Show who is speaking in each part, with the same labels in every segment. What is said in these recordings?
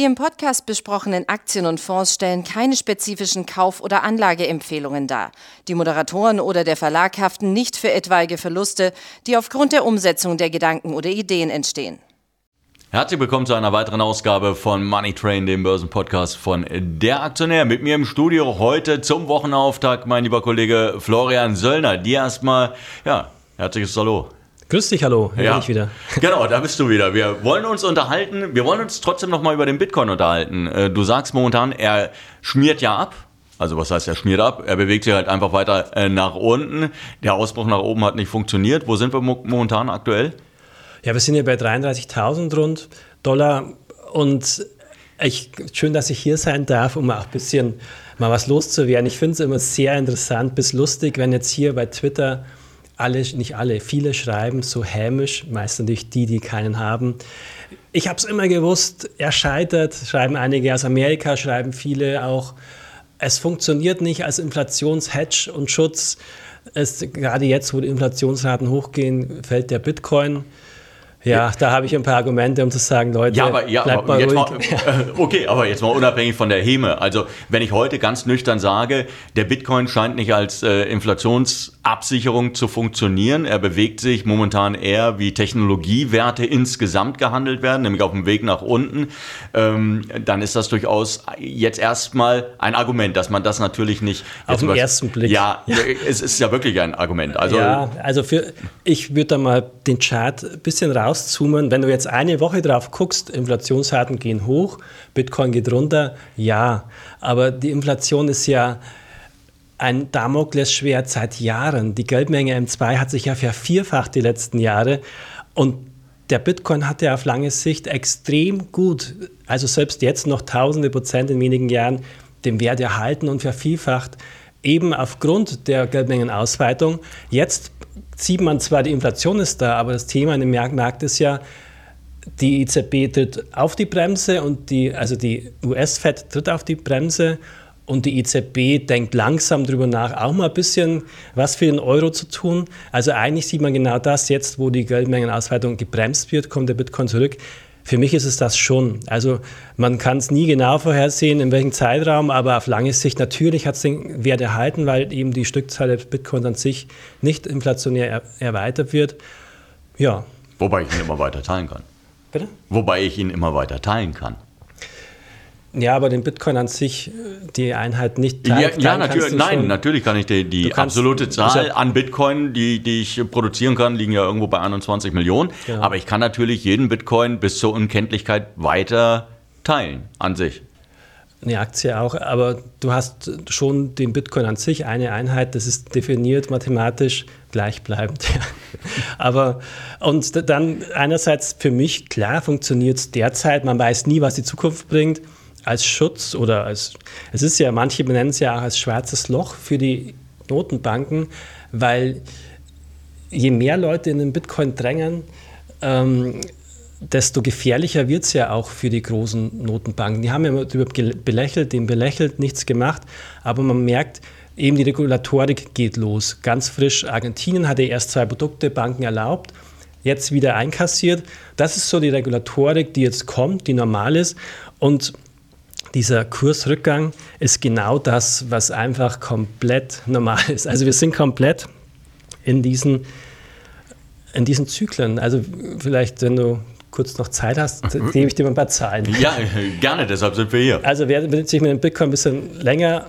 Speaker 1: Die im Podcast besprochenen Aktien und Fonds stellen keine spezifischen Kauf- oder Anlageempfehlungen dar. Die Moderatoren oder der Verlag haften nicht für etwaige Verluste, die aufgrund der Umsetzung der Gedanken oder Ideen entstehen.
Speaker 2: Herzlich willkommen zu einer weiteren Ausgabe von Money Train, dem Börsenpodcast von Der Aktionär. Mit mir im Studio heute zum Wochenauftakt mein lieber Kollege Florian Söllner. Dir erstmal, ja, herzliches Hallo.
Speaker 3: Grüß dich, hallo,
Speaker 2: ja. ich wieder. Genau, da bist du wieder. Wir wollen uns unterhalten, wir wollen uns trotzdem nochmal über den Bitcoin unterhalten. Äh, du sagst momentan, er schmiert ja ab. Also was heißt, er schmiert ab? Er bewegt sich halt einfach weiter äh, nach unten. Der Ausbruch nach oben hat nicht funktioniert. Wo sind wir momentan aktuell?
Speaker 3: Ja, wir sind ja bei 33.000 rund Dollar und ich, schön, dass ich hier sein darf, um auch ein bisschen mal was loszuwerden. Ich finde es immer sehr interessant bis lustig, wenn jetzt hier bei Twitter alle, nicht alle, viele schreiben so hämisch, meist natürlich die, die keinen haben. Ich habe es immer gewusst, er scheitert, schreiben einige aus Amerika, schreiben viele auch. Es funktioniert nicht als Inflationshedge und Schutz. Es, gerade jetzt, wo die Inflationsraten hochgehen, fällt der Bitcoin. Ja, da habe ich ein paar Argumente, um zu sagen, Leute,
Speaker 2: ja, aber, ja, bleibt aber mal ruhig. Mal, okay, aber jetzt mal unabhängig von der Heme. Also, wenn ich heute ganz nüchtern sage, der Bitcoin scheint nicht als äh, Inflationsabsicherung zu funktionieren. Er bewegt sich momentan eher wie Technologiewerte insgesamt gehandelt werden, nämlich auf dem Weg nach unten. Ähm, dann ist das durchaus jetzt erstmal ein Argument, dass man das natürlich nicht.
Speaker 3: Auf den ersten Blick.
Speaker 2: Ja, ja, es ist ja wirklich ein Argument.
Speaker 3: Also, ja, also für, ich würde da mal den Chart ein bisschen raus rauszoomen, wenn du jetzt eine Woche drauf guckst, Inflationsraten gehen hoch, Bitcoin geht runter, ja, aber die Inflation ist ja ein Damoklesschwert seit Jahren. Die Geldmenge M2 hat sich ja vervierfacht die letzten Jahre und der Bitcoin hat ja auf lange Sicht extrem gut, also selbst jetzt noch tausende Prozent in wenigen Jahren, den Wert erhalten und vervielfacht, eben aufgrund der Geldmengenausweitung. Jetzt sieht man zwar, die Inflation ist da, aber das Thema in dem Markt ist ja, die EZB tritt auf die Bremse und die, also die US-Fed tritt auf die Bremse und die EZB denkt langsam darüber nach, auch mal ein bisschen was für den Euro zu tun. Also eigentlich sieht man genau das, jetzt wo die Geldmengenausweitung gebremst wird, kommt der Bitcoin zurück. Für mich ist es das schon. Also man kann es nie genau vorhersehen, in welchem Zeitraum, aber auf lange Sicht natürlich hat es den Wert erhalten, weil eben die Stückzahl der Bitcoin an sich nicht inflationär er erweitert wird. Ja.
Speaker 2: Wobei ich ihn immer weiter teilen kann. Bitte? Wobei ich ihn immer weiter teilen kann.
Speaker 3: Ja, aber den Bitcoin an sich, die Einheit nicht
Speaker 2: teilen. Ja, ja natürlich, nein, natürlich kann ich die, die absolute Zahl an Bitcoin, die, die ich produzieren kann, liegen ja irgendwo bei 21 Millionen. Genau. Aber ich kann natürlich jeden Bitcoin bis zur Unkenntlichkeit weiter teilen an sich.
Speaker 3: Eine Aktie auch, aber du hast schon den Bitcoin an sich, eine Einheit, das ist definiert mathematisch gleichbleibend. aber und dann einerseits für mich, klar, funktioniert es derzeit, man weiß nie, was die Zukunft bringt als Schutz oder als, es ist ja, manche benennen es ja auch als schwarzes Loch für die Notenbanken, weil je mehr Leute in den Bitcoin drängen, ähm, desto gefährlicher wird es ja auch für die großen Notenbanken. Die haben ja immer darüber belächelt, den belächelt, nichts gemacht, aber man merkt, eben die Regulatorik geht los. Ganz frisch, Argentinien hatte erst zwei Produkte, Banken erlaubt, jetzt wieder einkassiert. Das ist so die Regulatorik, die jetzt kommt, die normal ist. Und dieser Kursrückgang ist genau das, was einfach komplett normal ist. Also wir sind komplett in diesen, in diesen Zyklen. Also vielleicht, wenn du kurz noch Zeit hast, gebe ich dir mal ein paar Zahlen.
Speaker 2: Ja, gerne, deshalb sind wir hier.
Speaker 3: Also wer sich mit dem Bitcoin ein bisschen länger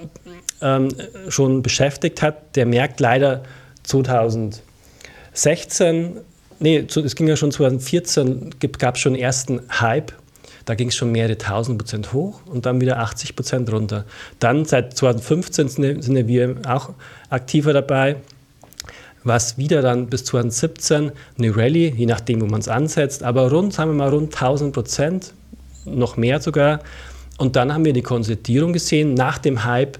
Speaker 3: ähm, schon beschäftigt hat, der merkt leider 2016, nee, es ging ja schon 2014, gab es schon ersten Hype da ging es schon mehrere tausend Prozent hoch und dann wieder 80 Prozent runter. Dann seit 2015 sind wir auch aktiver dabei, was wieder dann bis 2017 eine Rallye, je nachdem, wo man es ansetzt, aber rund, sagen wir mal, rund 1000 Prozent, noch mehr sogar. Und dann haben wir die Konsolidierung gesehen nach dem Hype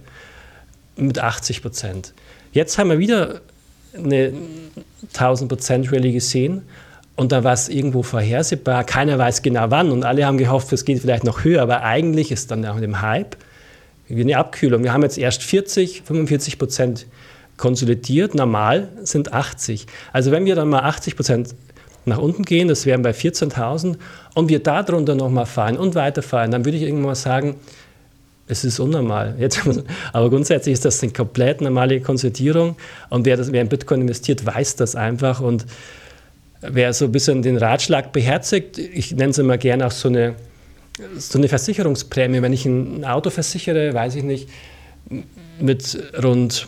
Speaker 3: mit 80 Prozent. Jetzt haben wir wieder eine 1000 Prozent Rallye gesehen und da war es irgendwo vorhersehbar. Keiner weiß genau wann und alle haben gehofft, es geht vielleicht noch höher. Aber eigentlich ist dann mit dem Hype eine Abkühlung. Wir haben jetzt erst 40, 45 Prozent konsolidiert. Normal sind 80. Also wenn wir dann mal 80 Prozent nach unten gehen, das wären bei 14.000, und wir darunter nochmal fallen und weiterfallen, dann würde ich irgendwann mal sagen, es ist unnormal. Jetzt, aber grundsätzlich ist das eine komplett normale Konsolidierung und wer, das, wer in Bitcoin investiert, weiß das einfach und wer so ein bisschen den Ratschlag beherzigt, ich nenne es immer gerne auch so eine, so eine Versicherungsprämie, wenn ich ein Auto versichere, weiß ich nicht, mit rund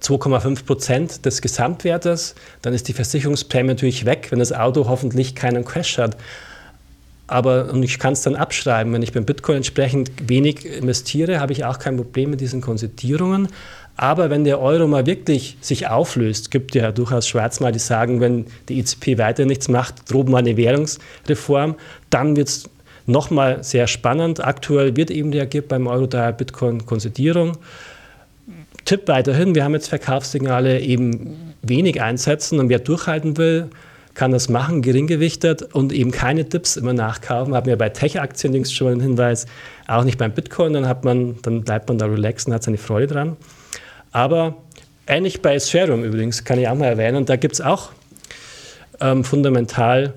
Speaker 3: 2,5 Prozent des Gesamtwertes, dann ist die Versicherungsprämie natürlich weg, wenn das Auto hoffentlich keinen Crash hat. Aber und ich kann es dann abschreiben. Wenn ich beim Bitcoin entsprechend wenig investiere, habe ich auch kein Problem mit diesen Konzertierungen. Aber wenn der Euro mal wirklich sich auflöst, gibt ja durchaus Schwarzmal, die sagen, wenn die EZB weiter nichts macht, mal eine Währungsreform, dann wird es nochmal sehr spannend. Aktuell wird eben reagiert beim Euro daher Bitcoin-Konzertierung. Tipp weiterhin, wir haben jetzt Verkaufssignale eben wenig einsetzen und wer durchhalten will, kann das machen, geringgewichtet und eben keine Tipps immer nachkaufen. Haben wir bei Tech-Aktien links schon mal einen Hinweis, auch nicht beim Bitcoin, dann, hat man, dann bleibt man da relaxed und hat seine Freude dran. Aber ähnlich bei Ethereum übrigens, kann ich auch mal erwähnen, da gibt es auch ähm, fundamental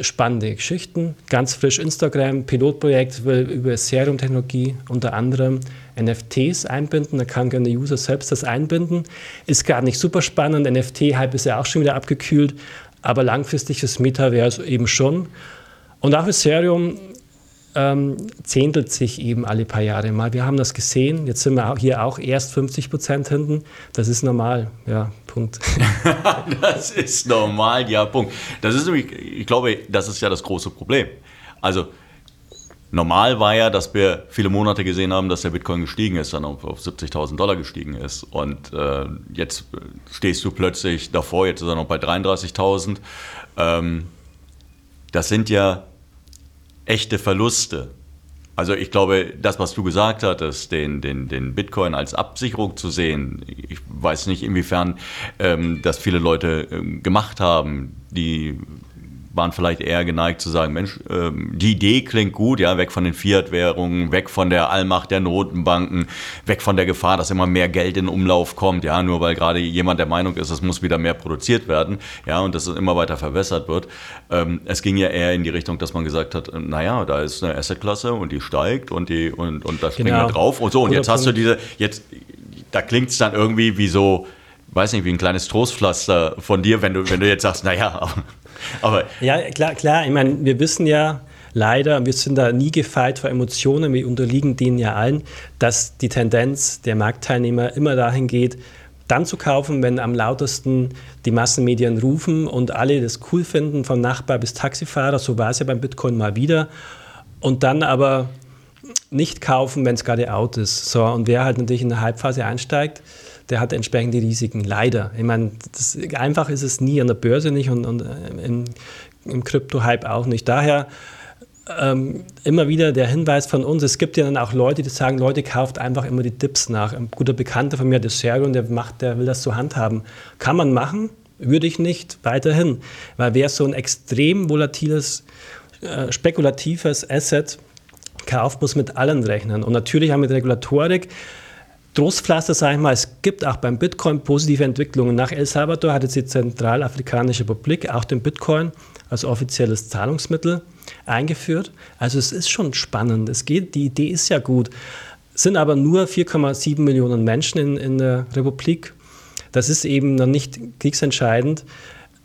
Speaker 3: spannende Geschichten. Ganz frisch Instagram, Pilotprojekt über Ethereum-Technologie, unter anderem NFTs einbinden. Da kann gerne der User selbst das einbinden. Ist gar nicht super spannend. NFT-Hype ist ja auch schon wieder abgekühlt. Aber langfristig das Metaverse eben schon. Und auch Ethereum ähm, zehntelt sich eben alle paar Jahre mal. Wir haben das gesehen. Jetzt sind wir hier auch erst 50 Prozent hinten. Das ist normal. Ja, Punkt.
Speaker 2: das ist normal, ja, Punkt. Das ist nämlich, ich glaube, das ist ja das große Problem. Also, Normal war ja, dass wir viele Monate gesehen haben, dass der Bitcoin gestiegen ist, dann auf, auf 70.000 Dollar gestiegen ist. Und äh, jetzt stehst du plötzlich davor, jetzt ist er noch bei 33.000. Ähm, das sind ja echte Verluste. Also ich glaube, das, was du gesagt hattest, den, den, den Bitcoin als Absicherung zu sehen, ich weiß nicht, inwiefern ähm, das viele Leute ähm, gemacht haben, die waren vielleicht eher geneigt zu sagen, Mensch, ähm, die Idee klingt gut, ja, weg von den Fiat-Währungen, weg von der Allmacht der Notenbanken, weg von der Gefahr, dass immer mehr Geld in Umlauf kommt, ja, nur weil gerade jemand der Meinung ist, es muss wieder mehr produziert werden, ja, und dass es immer weiter verwässert wird. Ähm, es ging ja eher in die Richtung, dass man gesagt hat, naja, da ist eine Assetklasse und die steigt und die und, und da springen genau. wir drauf und so. Und Guter jetzt hast Punkt. du diese, jetzt, da klingt es dann irgendwie wie so, weiß nicht, wie ein kleines Trostpflaster von dir, wenn du, wenn du jetzt sagst, naja,
Speaker 3: aber ja, klar, klar. Ich meine, wir wissen ja leider, wir sind da nie gefeit vor Emotionen, wir unterliegen denen ja allen, dass die Tendenz der Marktteilnehmer immer dahin geht, dann zu kaufen, wenn am lautesten die Massenmedien rufen und alle das cool finden, vom Nachbar bis Taxifahrer, so war es ja beim Bitcoin mal wieder. Und dann aber nicht kaufen, wenn es gerade out ist. So, und wer halt natürlich in eine Halbphase einsteigt, der hat entsprechende Risiken. Leider. Ich meine, das, einfach ist es nie an der Börse nicht und, und äh, im, im Krypto-Hype auch nicht. Daher ähm, immer wieder der Hinweis von uns, es gibt ja dann auch Leute, die sagen, Leute, kauft einfach immer die Dips nach. Ein guter Bekannter von mir, der Sergio, der macht, der will das so handhaben. Kann man machen, würde ich nicht, weiterhin. Weil wer so ein extrem volatiles, äh, spekulatives Asset kauft, muss mit allen rechnen. Und natürlich auch mit Regulatorik. Trostpflaster, sage ich mal, es gibt auch beim Bitcoin positive Entwicklungen. Nach El Salvador hat jetzt die Zentralafrikanische Republik auch den Bitcoin als offizielles Zahlungsmittel eingeführt. Also es ist schon spannend. Es geht, die Idee ist ja gut. Es sind aber nur 4,7 Millionen Menschen in, in der Republik. Das ist eben noch nicht kriegsentscheidend.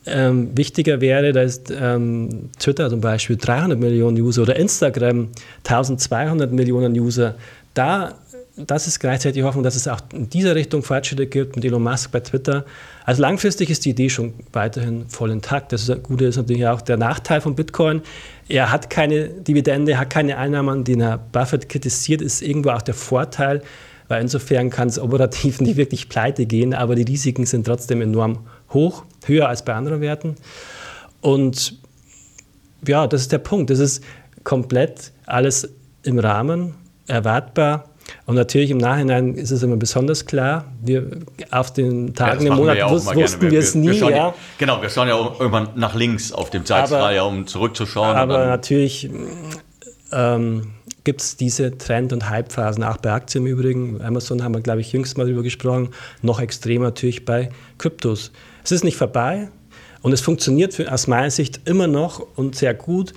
Speaker 3: Ähm, wichtiger wäre, da ist ähm, Twitter zum Beispiel 300 Millionen User oder Instagram 1200 Millionen User. Da das ist gleichzeitig die Hoffnung, dass es auch in dieser Richtung Fortschritte gibt mit Elon Musk bei Twitter. Also langfristig ist die Idee schon weiterhin voll intakt. Das Gute ist natürlich auch der Nachteil von Bitcoin. Er hat keine Dividende, hat keine Einnahmen, den Herr Buffett kritisiert, ist irgendwo auch der Vorteil, weil insofern kann es operativ nicht wirklich pleite gehen, aber die Risiken sind trotzdem enorm hoch, höher als bei anderen Werten. Und ja, das ist der Punkt. Das ist komplett alles im Rahmen, erwartbar und natürlich im Nachhinein ist es immer besonders klar. Wir auf den Tagen ja, im Monat ja wus wussten wir es nie. Wir
Speaker 2: ja. Genau, wir schauen ja auch irgendwann nach links auf dem Zeitstrahl, um zurückzuschauen.
Speaker 3: Aber natürlich ähm, gibt es diese Trend- und Hype-Phasen, auch bei Aktien im Übrigen. Amazon haben wir, glaube ich, jüngst mal darüber gesprochen. Noch extremer natürlich bei Kryptos. Es ist nicht vorbei, Und es funktioniert für, aus meiner Sicht immer noch und sehr gut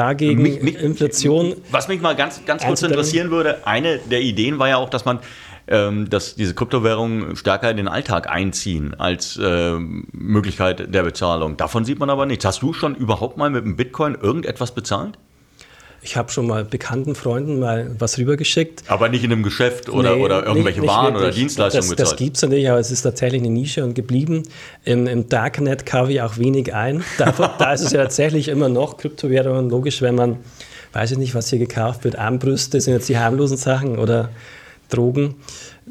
Speaker 3: dagegen mich, mich, Inflation.
Speaker 2: Was mich mal ganz, ganz kurz interessieren würde, eine der Ideen war ja auch, dass man ähm, dass diese Kryptowährungen stärker in den Alltag einziehen als äh, Möglichkeit der Bezahlung. Davon sieht man aber nichts. Hast du schon überhaupt mal mit dem Bitcoin irgendetwas bezahlt?
Speaker 3: Ich habe schon mal bekannten Freunden mal was rübergeschickt.
Speaker 2: Aber nicht in einem Geschäft oder, nee, oder irgendwelche nicht, nicht Waren oder Dienstleistungen
Speaker 3: das, bezahlt? Das gibt es natürlich, aber es ist tatsächlich eine Nische und geblieben. Im, im Darknet kaufe ich auch wenig ein. Da, da ist es ja tatsächlich immer noch Kryptowährungen. Logisch, wenn man, weiß ich nicht, was hier gekauft wird, Armbrüste sind jetzt die harmlosen Sachen oder Drogen.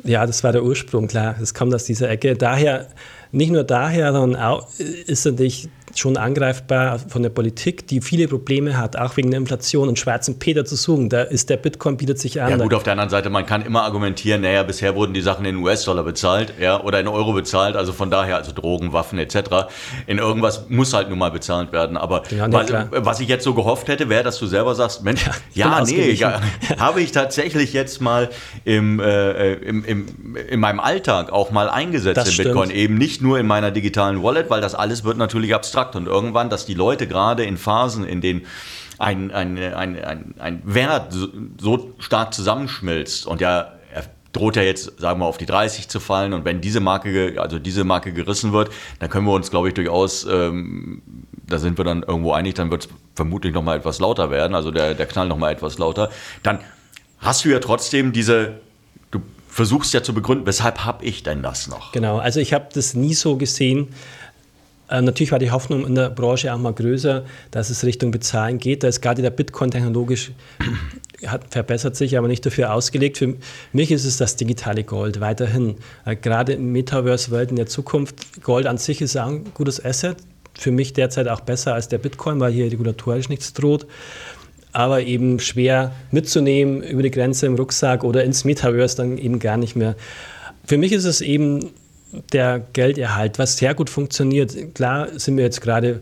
Speaker 3: Ja, das war der Ursprung, klar. Das kommt aus dieser Ecke. Daher, nicht nur daher, sondern auch ist natürlich schon angreifbar von der Politik, die viele Probleme hat, auch wegen der Inflation und schwarzen Peter zu suchen. Da ist der Bitcoin bietet sich an.
Speaker 2: Ja gut, auf der anderen Seite, man kann immer argumentieren, naja, bisher wurden die Sachen in US-Dollar bezahlt ja, oder in Euro bezahlt, also von daher, also Drogen, Waffen etc. In irgendwas muss halt nun mal bezahlt werden. Aber ja, was, was, ich jetzt so gehofft hätte, wäre, dass du selber sagst, Mensch, ja, ja nee, ja, habe ich tatsächlich jetzt mal im, äh, im, im, in meinem Alltag auch mal eingesetzt das in stimmt. Bitcoin. Eben nicht nur in meiner digitalen Wallet, weil das alles wird natürlich abstrakt abstrakt und irgendwann, dass die Leute gerade in Phasen, in denen ein, ein, ein, ein, ein Wert so stark zusammenschmilzt und ja er droht ja jetzt, sagen wir, auf die 30 zu fallen. Und wenn diese Marke, also diese Marke gerissen wird, dann können wir uns, glaube ich, durchaus, ähm, da sind wir dann irgendwo einig, dann wird es vermutlich nochmal etwas lauter werden, also der, der Knall nochmal etwas lauter. Dann hast du ja trotzdem diese, du versuchst ja zu begründen, weshalb habe ich denn das noch?
Speaker 3: Genau, also ich habe das nie so gesehen, äh, natürlich war die Hoffnung in der Branche auch mal größer, dass es Richtung Bezahlen geht. Da ist gerade der Bitcoin technologisch hat, verbessert sich, aber nicht dafür ausgelegt. Für mich ist es das digitale Gold weiterhin. Äh, gerade im Metaverse-Welt in der Zukunft, Gold an sich ist ein gutes Asset. Für mich derzeit auch besser als der Bitcoin, weil hier regulatorisch nichts droht aber eben schwer mitzunehmen über die Grenze im Rucksack oder ins Metaverse dann eben gar nicht mehr. Für mich ist es eben der Gelderhalt, was sehr gut funktioniert. Klar sind wir jetzt gerade,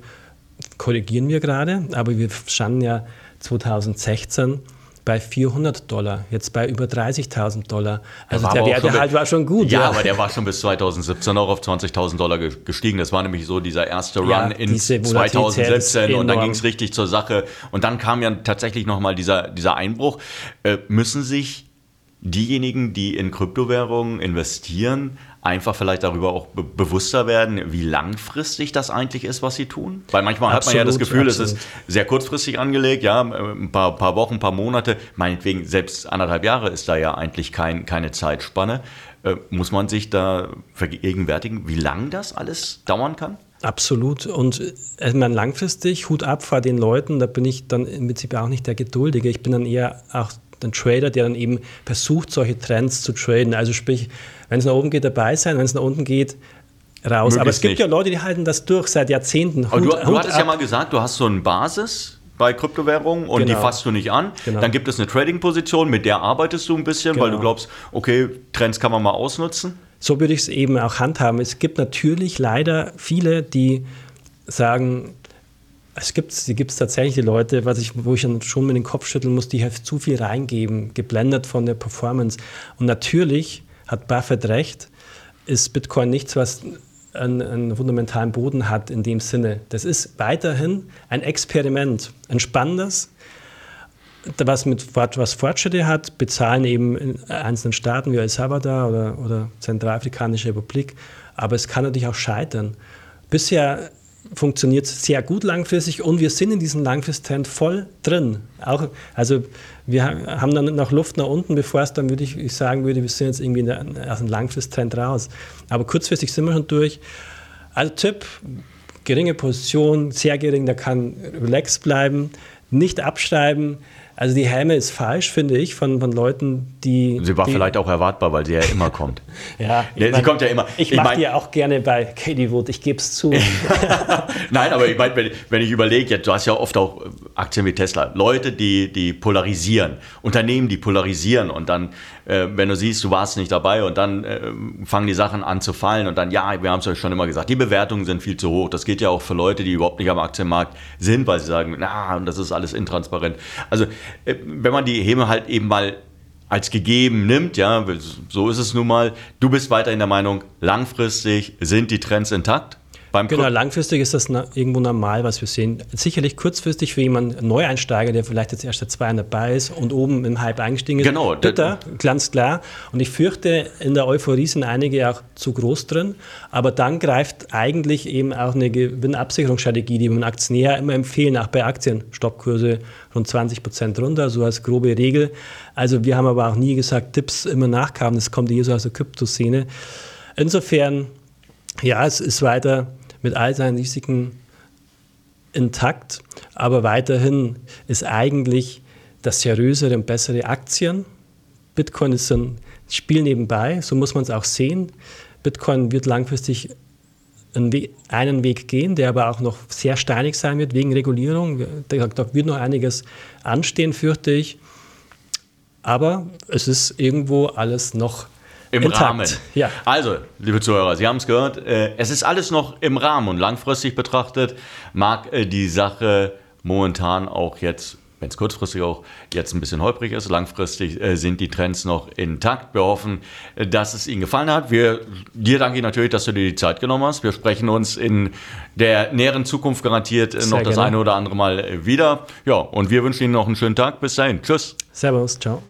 Speaker 3: korrigieren wir gerade, aber wir standen ja 2016 bei 400 Dollar, jetzt bei über 30.000 Dollar.
Speaker 2: Also der Wertehalt war schon gut. Ja, ja, aber der war schon bis 2017 auch auf 20.000 Dollar gestiegen. Das war nämlich so dieser erste Run ja, in 2017 und dann ging es richtig zur Sache. Und dann kam ja tatsächlich nochmal dieser, dieser Einbruch. Äh, müssen sich diejenigen, die in Kryptowährungen investieren, einfach vielleicht darüber auch be bewusster werden, wie langfristig das eigentlich ist, was sie tun? Weil manchmal absolut, hat man ja das Gefühl, absolut. es ist sehr kurzfristig angelegt, ja, ein paar, paar, Wochen, ein paar Monate, meinetwegen selbst anderthalb Jahre ist da ja eigentlich kein, keine Zeitspanne. Äh, muss man sich da vergegenwärtigen, wie lang das alles dauern kann?
Speaker 3: Absolut. Und äh, meine, langfristig, Hut ab vor den Leuten, da bin ich dann im Prinzip auch nicht der Geduldige. Ich bin dann eher auch ein Trader, der dann eben versucht, solche Trends zu traden. Also sprich, wenn es nach oben geht, dabei sein, wenn es nach unten geht, raus. Möglichst Aber es gibt nicht. ja Leute, die halten das durch seit Jahrzehnten.
Speaker 2: Aber Hut, du, du hattest ab. ja mal gesagt, du hast so eine Basis bei Kryptowährungen und genau. die fasst du nicht an. Genau. Dann gibt es eine Trading-Position, mit der arbeitest du ein bisschen, genau. weil du genau. glaubst, okay, Trends kann man mal ausnutzen.
Speaker 3: So würde ich es eben auch handhaben. Es gibt natürlich leider viele, die sagen, es gibt, die tatsächlich die Leute, was ich, wo ich dann schon mit dem Kopf schütteln muss, die halt zu viel reingeben, geblendet von der Performance. Und natürlich hat Buffett recht, ist Bitcoin nichts, was einen, einen, fundamentalen Boden hat in dem Sinne. Das ist weiterhin ein Experiment, ein spannendes, was, mit, was Fortschritte hat, bezahlen eben in einzelnen Staaten wie El Salvador oder, oder Zentralafrikanische Republik, aber es kann natürlich auch scheitern. Bisher funktioniert sehr gut langfristig und wir sind in diesem Langfristtrend voll drin. Auch, also wir haben dann noch Luft nach unten, bevor es dann, würde ich, ich sagen würde, wir sind jetzt irgendwie der, aus dem Langfristtrend raus. Aber kurzfristig sind wir schon durch. Also Tipp, geringe Position, sehr gering, da kann relax bleiben, nicht abschreiben, also die Helme ist falsch, finde ich, von, von Leuten, die.
Speaker 2: Sie war
Speaker 3: die,
Speaker 2: vielleicht auch erwartbar, weil sie ja immer kommt.
Speaker 3: ja, ja
Speaker 2: sie kommt ja immer.
Speaker 3: Ich, ich mache die ja auch gerne bei Katie Wood, ich gebe es zu.
Speaker 2: Nein, aber ich meine, wenn, wenn, ich überlege, du hast ja oft auch Aktien wie Tesla, Leute, die, die polarisieren, Unternehmen, die polarisieren und dann, äh, wenn du siehst, du warst nicht dabei und dann äh, fangen die Sachen an zu fallen und dann, ja, wir haben es euch schon immer gesagt, die Bewertungen sind viel zu hoch. Das geht ja auch für Leute, die überhaupt nicht am Aktienmarkt sind, weil sie sagen, na, das ist alles intransparent. Also äh, wenn man die Häme halt eben mal als gegeben nimmt, ja, so ist es nun mal. Du bist weiterhin der Meinung, langfristig sind die Trends intakt?
Speaker 3: Beim genau, langfristig ist das irgendwo normal, was wir sehen. Sicherlich kurzfristig für jemanden Neueinsteiger, der vielleicht jetzt erst seit zwei Jahren dabei ist und oben im Hype eingestiegen ist.
Speaker 2: Genau.
Speaker 3: Bitter, ganz klar. Und ich fürchte, in der Euphorie sind einige auch zu groß drin. Aber dann greift eigentlich eben auch eine Gewinnabsicherungsstrategie, die wir Aktionär immer empfehlen, auch bei Aktien. Stoppkurse rund 20 Prozent runter, so als grobe Regel. Also wir haben aber auch nie gesagt, Tipps immer nachkamen. Das kommt hier so aus der Kryptoszene. Insofern, ja, es ist weiter mit all seinen Risiken intakt, aber weiterhin ist eigentlich das seriösere und bessere Aktien. Bitcoin ist ein Spiel nebenbei, so muss man es auch sehen. Bitcoin wird langfristig einen Weg gehen, der aber auch noch sehr steinig sein wird wegen Regulierung. Da wird noch einiges anstehen, fürchte ich. Aber es ist irgendwo alles noch
Speaker 2: im Intakt. Rahmen. Ja. Also, liebe Zuhörer, Sie haben es gehört, äh, es ist alles noch im Rahmen und langfristig betrachtet mag äh, die Sache momentan auch jetzt wenn es kurzfristig auch jetzt ein bisschen holprig ist, langfristig äh, sind die Trends noch intakt. Wir hoffen, äh, dass es Ihnen gefallen hat. Wir, dir danke ich natürlich, dass du dir die Zeit genommen hast. Wir sprechen uns in der näheren Zukunft garantiert äh, noch das eine oder andere Mal äh, wieder. Ja, und wir wünschen Ihnen noch einen schönen Tag. Bis dahin. Tschüss.
Speaker 3: Servus. Ciao.